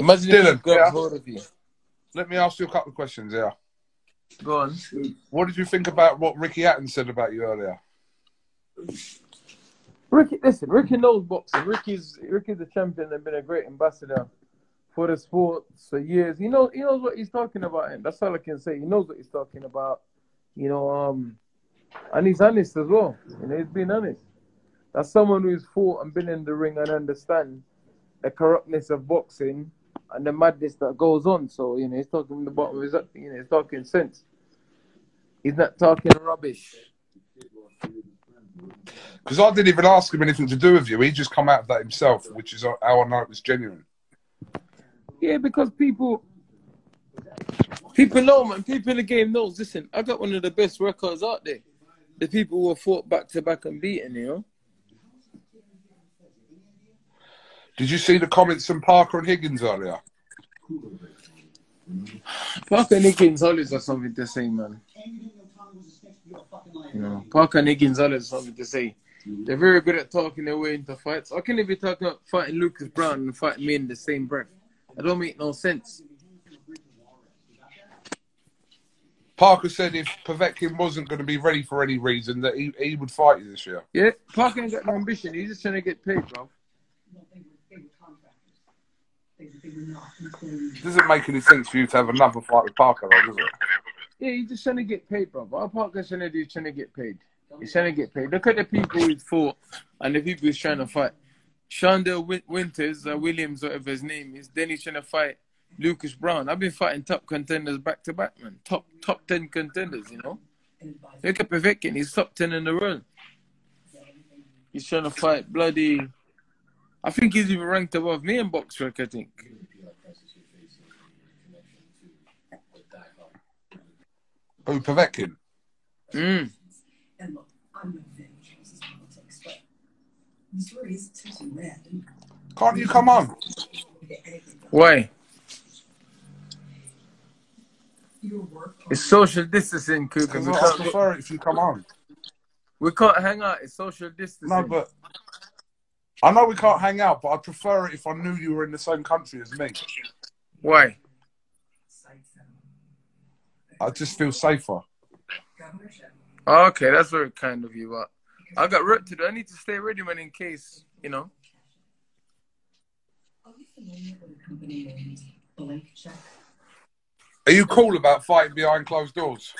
Imagine if Dillian, he yeah. hold of you. Let me ask you a couple of questions here. Go on. What did you think about what Ricky Hatton said about you earlier? Ricky, listen, Ricky knows boxing. Ricky's Ricky's a champion and been a great ambassador for the sport for years. He knows he knows what he's talking about, and that's all I can say. He knows what he's talking about. You know, um, and he's honest as well. You know, he's been honest. That's someone who's fought and been in the ring and understand the corruptness of boxing and the madness that goes on. So you know, he's talking from the bottom of his, you know, he's talking sense. He's not talking rubbish. Because I didn't even ask him anything to do with you. He just come out of that himself, which is uh, how I know it was genuine. Yeah, because people people know, man. People in the game knows. Listen, I got one of the best records out there. The people who have fought back to back and beaten, you know. Did you see the comments from Parker and Higgins earlier? Parker and Higgins always have something to say, man. You know, Parker and Higgins always have something to say. They're very good at talking their way into fights. How can they be talking about fighting Lucas Browne and fighting me in the same breath? That don't make no sense. Parker said if Povetkin wasn't going to be ready for any reason, that he, he would fight you this year. Yeah, Parker ain't got no ambition. He's just trying to get paid, bro. Doesn't make any sense for you to have another fight with Parker, though, does it? Yeah, he's just trying to get paid, bro. All Parker's trying to do is trying to get paid. He's trying to get paid. Look at the people he's fought and the people he's trying to fight. Shonda Winters, uh, Williams, whatever his name is. Then he's trying to fight Lucas Browne. I've been fighting top contenders back to back, man. Top top ten contenders, you know. Look at Povetkin. He's top ten in the world. He's trying to fight bloody. I think he's even ranked above me in BoxRec. I think. Who, Povetkin? Mm. And look, I'm no fan of James's politics, but the story is essentially red. Can't you come on? Why? It's social distancing. We I can't, prefer it if you come on. we can't hang out. It's social distancing. No, but I know we can't hang out, but I'd prefer it if I knew you were in the same country as me. Why? I just feel safer. Okay, that's very kind of you. But I got work to do. I need to stay ready, man, in case you know. Are you familiar with a company named Blank Check? Are you cool about fighting behind closed doors?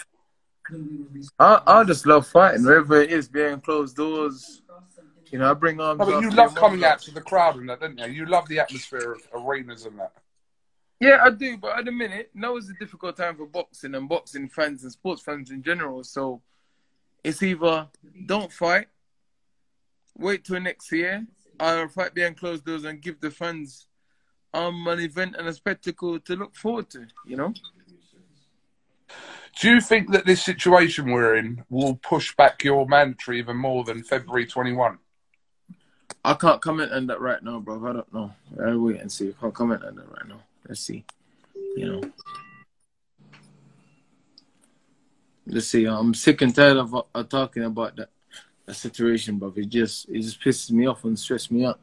When we were researching I I just love fighting, wherever it is, behind closed doors. You know, I bring arms. No, but up you love coming out to the crowd and that, don't you? You love the atmosphere of arenas and that. Yeah, I do, but at the minute, now is a difficult time for boxing and boxing fans and sports fans in general. So it's either don't fight, wait till next year, or fight behind closed doors and give the fans um an event and a spectacle to look forward to. You know. Do you think that this situation we're in will push back your mandatory even more than February 21? I can't comment on that right now, bro. I don't know. I'll wait and see. I can't comment on that right now. Let's see. You know. Let's see. I'm sick and tired of uh, talking about that, that situation, bro. It just it just pisses me off and stresses me out.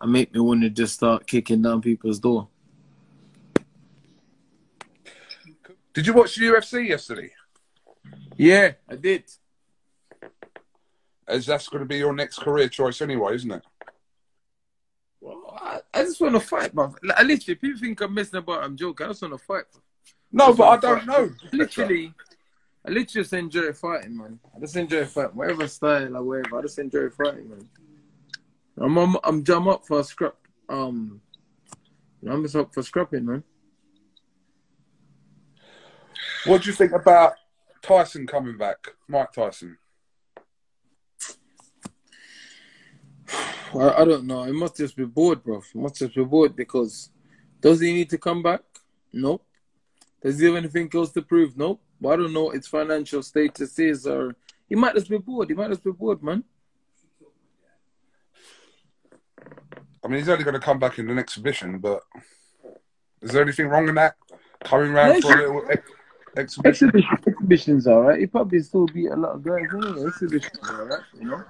I make me want to just start kicking down people's door. Did you watch the UFC yesterday? Yeah, I did. As that's going to be your next career choice anyway, isn't it? Well, I, I just want to fight, bro. Like, I literally, people think I'm messing about. I'm joking. I just want to fight. Bro. No, but I don't know. Literally, I literally just enjoy fighting, man. I just enjoy fighting, whatever style or whatever. I just enjoy fighting, man. I'm I'm, I'm jam up for a scrap. Um, I'm just up for scrapping, man. What do you think about Tyson coming back, Mike Tyson? I, I don't know. I must just be bored, bro. He must just be bored because does he need to come back? Nope. Does he have anything else to prove? Nope. But I don't know what his financial status is, or he might just be bored. He might just be bored, man. I mean, he's only going to come back in an exhibition, but is there anything wrong in that? Coming round for a little ex- exhibition? Exhibition, exhibition's all right. He probably still beat a lot of guys anyway. Exhibition's all right, you know.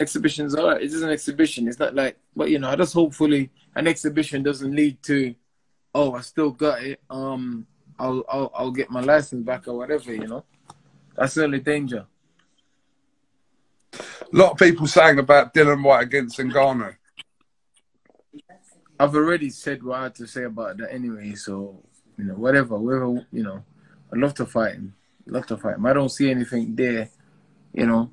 Exhibition's alright. It's just an exhibition. It's not like, but you know, I just hopefully an exhibition doesn't lead to, oh, I still got it. Um, I'll I'll I'll get my license back or whatever. You know, that's the only danger. A lot of people saying about Dillian Whyte against Ngannou. I've already said what I had to say about that anyway. So you know, whatever, whatever, you know, I'd love to fight him. love to fight him. I don't see anything there. You know,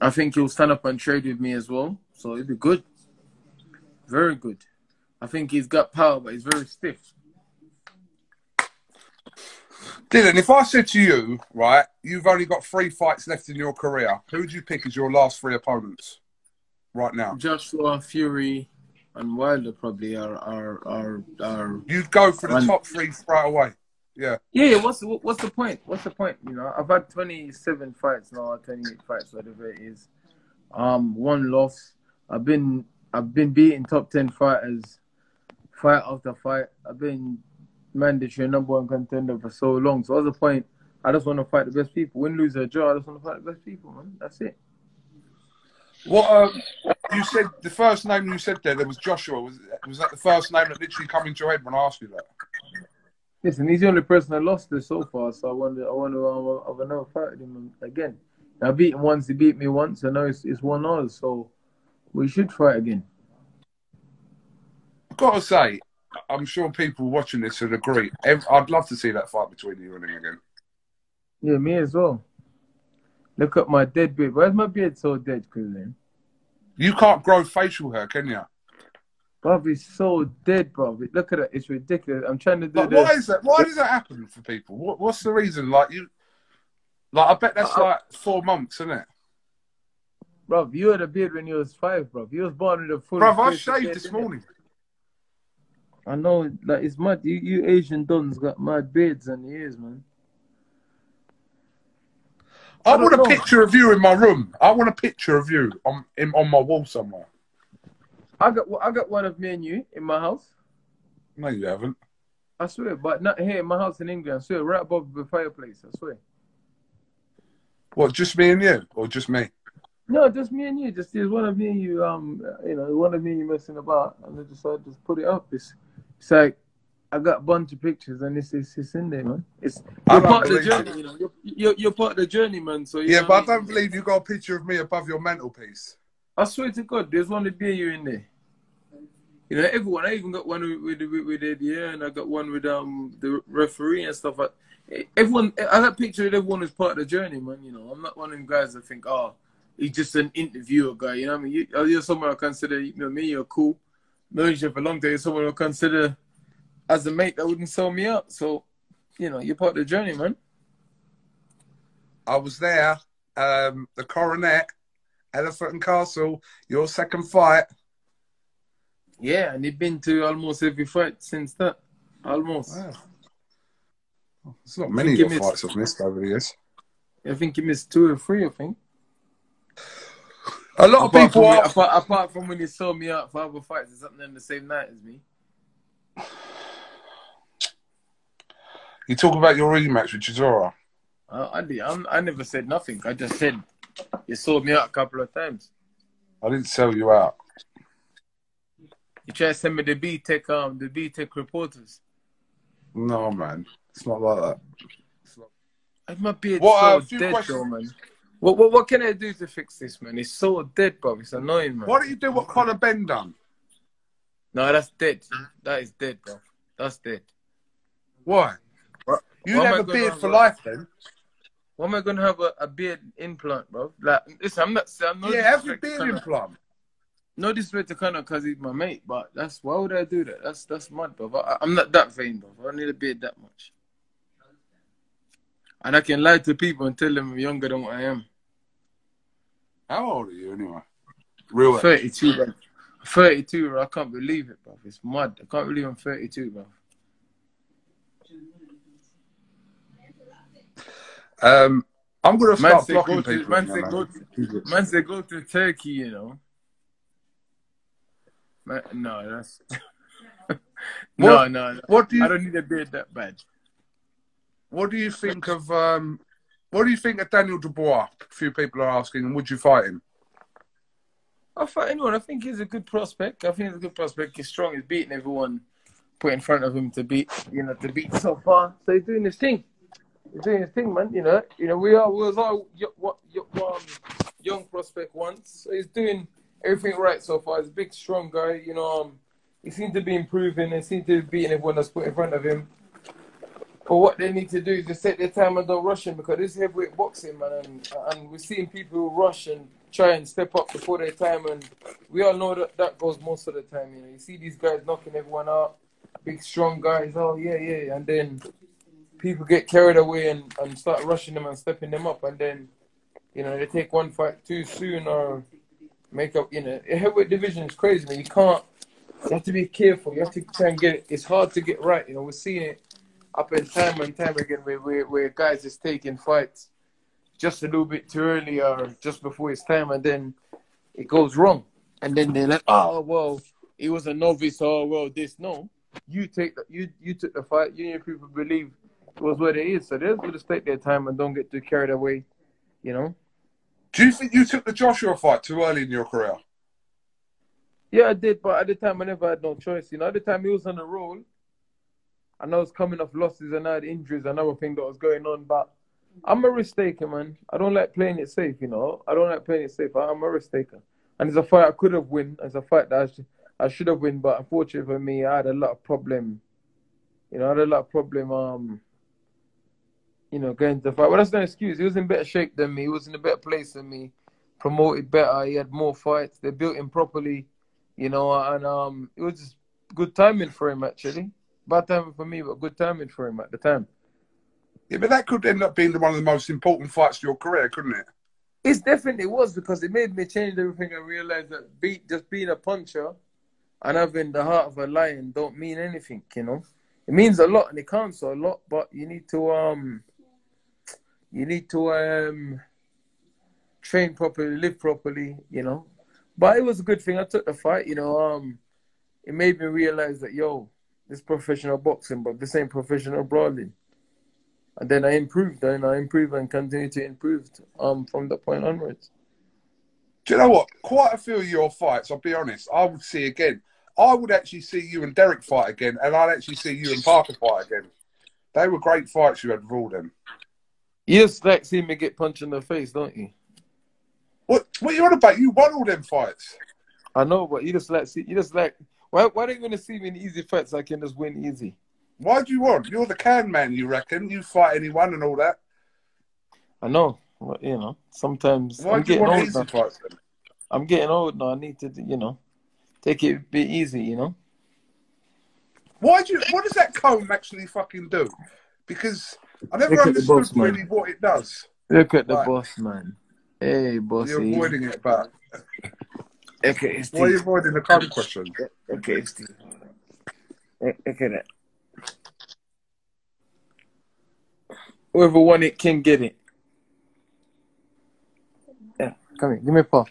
I think he'll stand up and trade with me as well. So it'd be good. Very good. I think he's got power, but he's very stiff. Dillian, if I said to you, right, you've only got three fights left in your career, who would you pick as your last three opponents right now? Joshua, Fury, and Wilder probably are are are, are You'd go for the top three straight away. Yeah. Yeah. What's the, what's the point? What's the point? You know, I've had twenty seven fights now, or twenty eight fights, whatever it is. Um, one loss. I've been I've been beating top ten fighters, fight after fight. I've been mandatory number one contender for so long. So what's the point? I just want to fight the best people. Win, lose, or draw. I just want to fight the best people, man. That's it. What um, you said? The first name you said there, there was Joshua. Was was that the first name that literally came into your head when I asked you that? Listen, he's the only person I lost to so far. So I want to I want to have another fight with him again. I beat him once. He beat me once. I know it's it's one all. So we should fight again. I've got to say, I'm sure people watching this would agree. I'd love to see that fight between you and him again. Yeah, me as well. Look at my dead beard. Why's my beard so dead, cousin? You can't grow facial hair, can you? Bruv, it's so dead, bro. Look at it. It's ridiculous. I'm trying to do Like, this. why is that? Why does that happen for people? What, what's the reason? Like you, like I bet that's Uh, like four months, isn't it? Bruv, you had a beard when you was five, bruv. You was born with a full. Bro, I shaved this morning. I know, like it's mad. You, you Asian dons got mad beards and ears, man. I, I want a know. picture of you in my room. I want a picture of you on in, on my wall somewhere. I got I got one of me and you in my house. No, you haven't. I swear, but not here in my house in England. I swear, right above the fireplace. I swear. What? Just me and you, or just me? No, just me and you. Just there's one of me and you. Um, you know, one of me and you messing about, and I decided to just put it up. It's, it's like I got a bunch of pictures, and it's it's, it's in there, man. It's you're part of the journey, it. you know. You're, you're you're part of the journey, man. So you Yeah, but I mean? don't believe you got a picture of me above your mantelpiece. I swear to God, there's one me and you in there. You know, everyone. I even got one with with, with, and I got one with um the referee and stuff. Like, everyone, I got picture with everyone as part of the journey, man. You know, I'm not one of them guys that think, oh, he's just an interviewer guy. You know what I mean? You, you're someone I consider, you know, me, you're cool. Known you for a long time. You're someone I consider as a mate that wouldn't sell me out. So, you know, you're part of the journey, man. I was there. Um, the Coronet, Elephant and Castle. Your second fight. Yeah, and you've been to almost every fight since that. Almost. Wow. There's not many of Give your fights I've missed over the years. I think he missed two or three, I think. A lot of people from, are. apart, apart from when you saw me out for other fights or something on the same night as me. You talk about your rematch with Chisora. I, I, did, I'm, I never said nothing. I just said you sold me out a couple of times. I didn't sell you out. You try to send me the B Tech um the B Tech reporters. No, man. It's not like that. And my beard's What, uh, so few dead questions. though, man. What, what what can I do to fix this, man? It's so dead, bro. It's annoying, man. Why don't you do what Conor Benn done? No, that's dead. That is dead, bro. That's dead. Why? What- You have I a beard for life then? Why am I gonna have a, a beard implant, bro? Like, listen, I'm not. I'm not yeah, have your beard implant. No disrespect to Conor because he's my mate, but that's why would I do that? That's that's mad, bro. I, I'm not that vain, bro. I don't need a beard that much. And I can lie to people and tell them I'm younger than what I am. How old are you anyway? Real age. 32, bro. 32, bro. I can't believe it, bro. It's mad. I can't believe I'm 32, bro. Um, I'm gonna Man start say blocking go to, people. man say go to, man say go to Turkey, you know. Man, no, that's no, What- no, no. What do you, I don't need a beard that bad. What do you think of um? What do you think of Daniel Dubois? A few people are asking, and would you fight him? I'll fight anyone. I think he's a good prospect. I think he's a good prospect. He's strong. He's beating everyone put in front of him to beat, you know, to beat so far. So he's doing his thing. He's doing his thing, man. You know, you know, we are we was all what y- um, young prospect once. So he's doing everything right so far. He's a big, strong guy. You know, um, he seems to be improving. He seems to be beating everyone that's put in front of him. But what they need to do is just set their time and don't rush him because this heavyweight boxing, man. And, and we're seeing people rush and try and step up before their time. And we all know that that goes most of the time. You know, you see these guys knocking everyone out, big, strong guys. Oh, yeah, yeah. And then people get carried away and, and start rushing them and stepping them up. And then, you know, they take one fight too soon or make up, you know, heavyweight division is crazy, man. You can't, you have to be careful. You have to try and get it. It's hard to get right. You know, we're seeing it up and time and time again where, where, where guys is taking fights just a little bit too early or just before his time and then it goes wrong. And then they're like, oh, well, he was a novice. Oh, well, this. No, you take the, you, you took the fight. You and people believe was what it is. So they'll just take their time and don't get too carried away, you know? Do you think you took the Joshua fight too early in your career? Yeah, I did, but at the time I never had no choice. You know, at the time he was on the roll. And I was coming off losses and I had injuries, another thing that was going on, but I'm a risk taker, man. I don't like playing it safe, you know. I don't like playing it safe. I'm a risk taker. And it's a fight I could have won. It's a fight that I, sh- I should have won, but unfortunately for me, I had a lot of problem. You know, I had a lot of problem. Um, you know, going to fight. But that's no excuse. He was in better shape than me. He was in a better place than me. Promoted better. He had more fights. They built him properly. You know, and um, it was just good timing for him actually. Bad timing for me, but good timing for him at the time. Yeah, but that could end up being one of the most important fights of your career, couldn't it? It definitely was because it made me change everything and realize that beat just being a puncher and having the heart of a lion don't mean anything, you know. It means a lot and it counts a lot, but you need to um you need to um train properly, live properly, you know. But it was a good thing. I took the fight, you know, um it made me realize that yo, this professional boxing, but this ain't professional brawling. And then I improved and I improved and continued to improve um from that point onwards. Do you know what? Quite a few of your fights, I'll be honest, I would see again. I would actually see you and Derek fight again, and I'd actually see you and Parker fight again. They were great fights you had with all them. You just like seeing me get punched in the face, don't you? What what you on about? You won all them fights. I know, but you just like see you just like why why don't you want to see me in easy fights I can just win easy? Why do you want? You're the can man, you reckon? You fight anyone and all that. I know. Well, you know, sometimes Why I'm do you getting want old easy fights then? I'm getting old now. I need to, you know, take it a bit easy, you know. Why do you what does that comb actually fucking do? Because I never Look understood boss, man. really what it does. Look at the Right. boss, man. Hey, bossy. You're eh? avoiding it, but Okay, why are you avoiding the comb question? Okay, look at that. Whoever won it can get it. Yeah, come here. Give me a paw.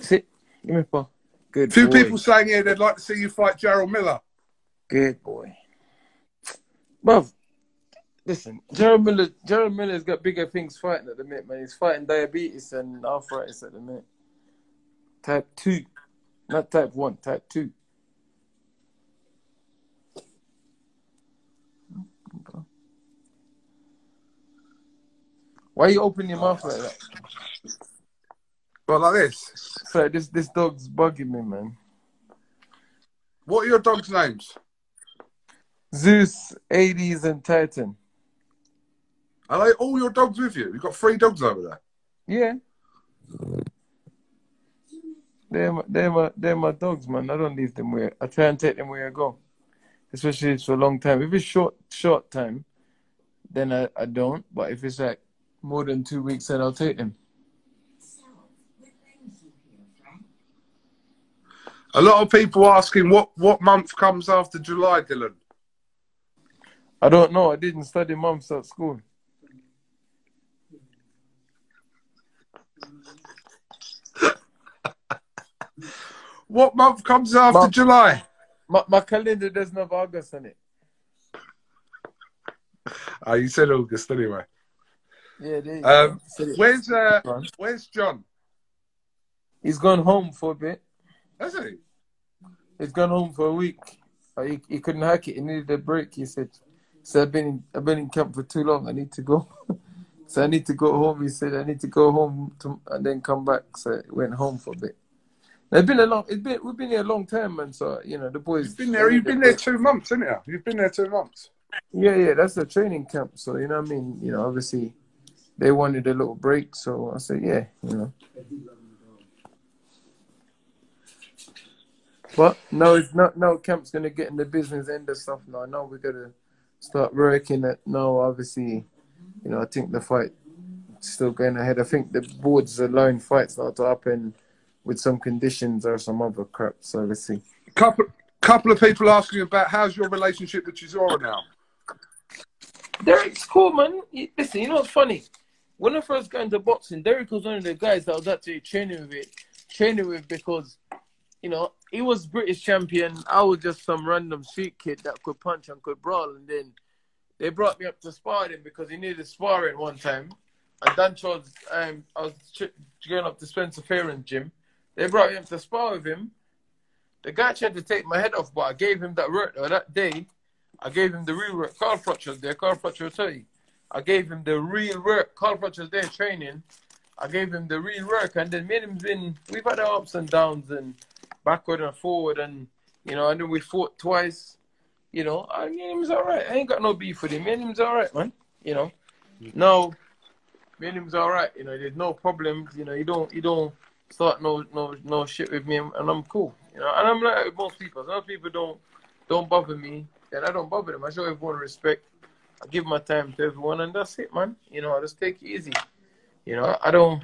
Sit. Give me a paw. Good Two boy. people saying here they'd like to see you fight Jarrell Miller. Good boy. Bruv, listen, Jarrell Miller Jarrell Miller's got bigger things fighting at the minute, man. He's fighting diabetes and arthritis at the minute. Type two. Not type one, type two. Why you opening your mouth like that? Well, like this. Sorry, this this dog's bugging me, man. What are your dogs' names? Zeus, Hades, and Titan. Are they all your dogs with you? You've got three dogs over there. Yeah. They're my, they're my, they're my dogs, man. I don't leave them where I try and take them where I go, especially if it's for a long time. If it's short short time, then I, I don't. But if it's like more than two weeks, then I'll take them. So, what brings you here, Frank? A lot of people asking what, what month comes after July, Dillian. I don't know. I didn't study months at school. What month comes after Month. July? My, my calendar doesn't have August in it. Oh, you said August anyway. Yeah, there Um, Where's uh. Where's John? He's gone home for a bit. Has he? He's gone home for a week. Uh, He, he couldn't hack it. He needed a break. He said, "So I've been in, I've been in camp for too long. I need to go. so I need to go home." He said, "I need to go home to, and then come back." So I went home for a bit. It's been a long. It's been we've been here a long time, man. So you know the boys. You've been there. You've been there two months, haven't you? You've been there two months. Yeah, yeah, that's the training camp. So you know, what I mean, you know, obviously, they wanted a little break. So I said, yeah, you know. But no, it's not. No, camp's gonna get in the business end of stuff now. Now we're gonna start working at. No, obviously, you know, I think the fight still going ahead. I think the board's alone fights now to happen with some conditions or some other crap. So let's see. Couple, couple of people asking about how's your relationship with Chisora now. Derek's cool, man. Listen, you know what's funny? When I first got into boxing, Derek was one of the guys that I was actually training with, it, training with because, you know, he was British champion. I was just some random street kid that could punch and could brawl. And then they brought me up to spar him because he needed sparring one time. And Dan chose, um, I was going up to Spencer Fearon's gym. They brought me up to spar with him. The guy tried to take my head off, but I gave him that work that day. I gave him the real work. Carl Froch was there. Carl Froch will tell you. I gave him the real work. Carl Froch was there training. I gave him the real work, and then me and him's been. We've had our ups and downs, and backward and forward, and you know, and then we fought twice. You know, ah, I me and him's all right. I ain't got no beef with him. Me and him's all right, man. You know, mm-hmm. no, me and him's all right. You know, there's no problems. You know, you don't, you don't start no, no, no shit with me, and I'm cool. You know, and I'm like with most people. Some people don't, don't bother me, and I don't bother them. I show everyone respect. I give my time to everyone, and that's it, man. You know, I just take it easy. You know, I don't,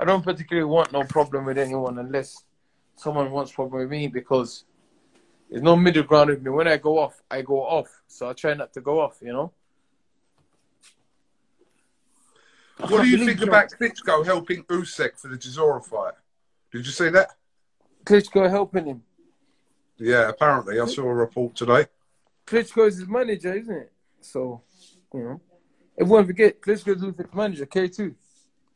I don't particularly want no problem with anyone unless someone wants problem with me because there's no middle ground with me. When I go off, I go off. So I try not to go off. You know. What do you think about Klitschko helping Usyk for the Chisora fight? Did you see that? Klitschko helping him? Yeah, apparently I saw a report today. Klitschko is his manager, isn't it? So, you know, everyone forget Klitschko is Usyk's manager, K2.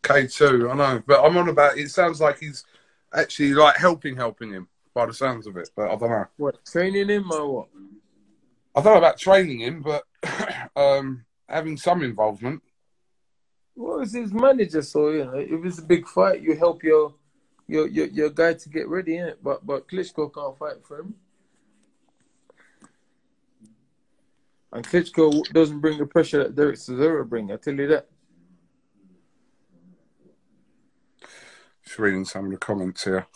K2, I know, but I'm on about. It sounds like he's actually like helping, helping him by the sounds of it. But I don't know. What training him or what? I don't know about training him, but um, having some involvement. Well, it's his manager, so you know, if it's a big fight, you help your your your, your guy to get ready, innit? But but Klitschko can't fight for him. And Klitschko doesn't bring the pressure that Derek Chisora bring. I tell you that. Just reading some of the comments here.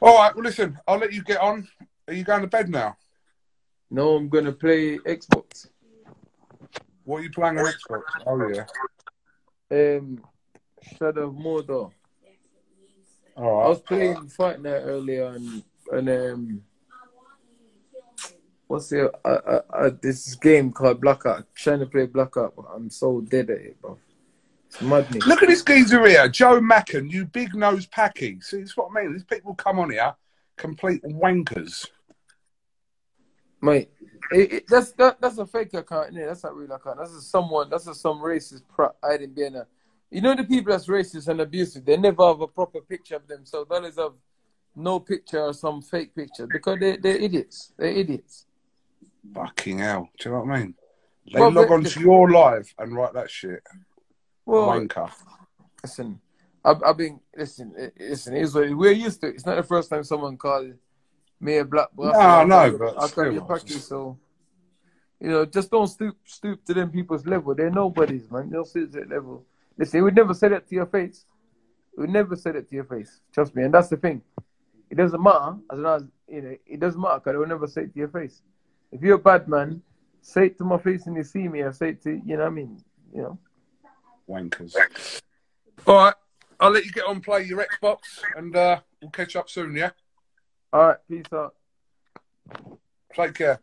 All right, well, listen, I'll let you get on. Are you going to bed now? No, I'm gonna play Xbox. What are you playing on Xbox? Oh yeah. Um, Shadow of Mordor. All I was playing Fight Night earlier and and um, what's the uh, uh, uh, this game called Blackout? Trying to play Blackout, but I'm so dead at it, bro. Madness. Look at this geezer here, Joe Macken, you big nose packy. See, that's what I mean. These people come on here, complete wankers. mate. It, it, that's that, that's a fake account, innit? That's not real account. That's a someone. That's a some racist prat hiding behind a. You know the people that's racist and abusive. They never have a proper picture of themselves. They always have no picture or some fake picture because they they're idiots. They're idiots. Fucking hell. Do you know what I mean? They Well, log on to your live and write that shit. Well, Wanker. listen, I've, I've been listen. Eh, eh, listen, it's what we're used to. it. It's not the first time someone called me a black. No, I know, but I'll call you still. So, you know, just don't stoop stoop to them people's level. They're nobodies, man. They'll stoop to that level. Listen, he would never say that to your face. He would never say that to your face. Trust me, and that's the thing. It doesn't matter as long as you know. It doesn't matter because they will never say it to your face. If you're a bad man, say it to my face and you see me, I say it to you know. what I mean, you know. Wankers. All right. I'll let you get on play your Xbox and uh, we'll catch up soon, yeah? All right, peace out. Take care.